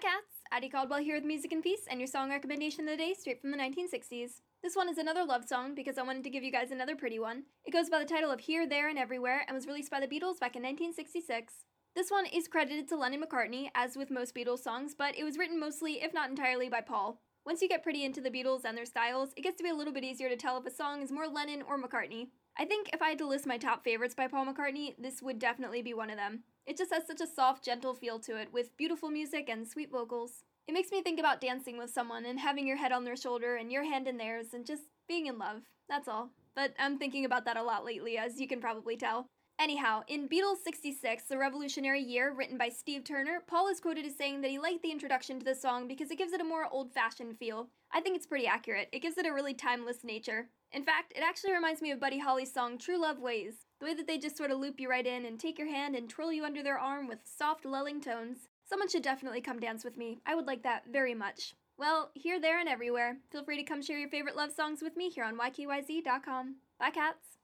cats! Addie Caldwell here with Music and Peace and your song recommendation of the day straight from the 1960s. This one is another love song because I wanted to give you guys another pretty one. It goes by the title of Here, There, and Everywhere and was released by the Beatles back in 1966. This one is credited to Lennon McCartney, as with most Beatles songs, but it was written mostly, if not entirely, by Paul. Once you get pretty into the Beatles and their styles, it gets to be a little bit easier to tell if a song is more Lennon or McCartney. I think if I had to list my top favorites by Paul McCartney, this would definitely be one of them. It just has such a soft, gentle feel to it, with beautiful music and sweet vocals. It makes me think about dancing with someone and having your head on their shoulder and your hand in theirs and just being in love. That's all. But I'm thinking about that a lot lately, as you can probably tell. Anyhow, in Beatles 66, The Revolutionary Year, written by Steve Turner, Paul is quoted as saying that he liked the introduction to the song because it gives it a more old fashioned feel. I think it's pretty accurate. It gives it a really timeless nature. In fact, it actually reminds me of Buddy Holly's song True Love Ways. The way that they just sort of loop you right in and take your hand and twirl you under their arm with soft, lulling tones. Someone should definitely come dance with me. I would like that very much. Well, here, there, and everywhere. Feel free to come share your favorite love songs with me here on ykyz.com. Bye, cats!